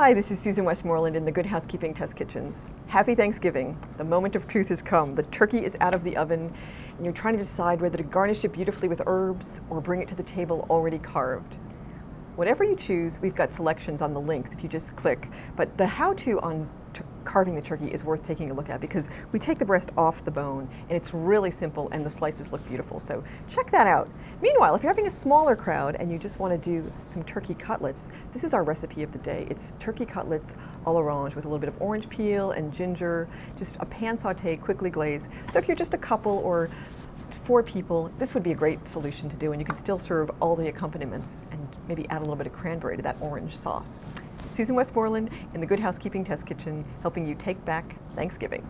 Hi, this is Susan Westmoreland in the Good Housekeeping Test Kitchens. Happy Thanksgiving. The moment of truth has come. The turkey is out of the oven, and you're trying to decide whether to garnish it beautifully with herbs or bring it to the table already carved. Whatever you choose, we've got selections on the links if you just click. But the how to on carving the turkey is worth taking a look at because we take the breast off the bone and it's really simple and the slices look beautiful. So check that out. Meanwhile, if you're having a smaller crowd and you just want to do some turkey cutlets, this is our recipe of the day. It's turkey cutlets a l'orange with a little bit of orange peel and ginger, just a pan saute, quickly glazed. So if you're just a couple or four people, this would be a great solution to do, and you can still serve all the accompaniments and maybe add a little bit of cranberry to that orange sauce. Susan Westmoreland in the Good Housekeeping Test Kitchen, helping you take back Thanksgiving.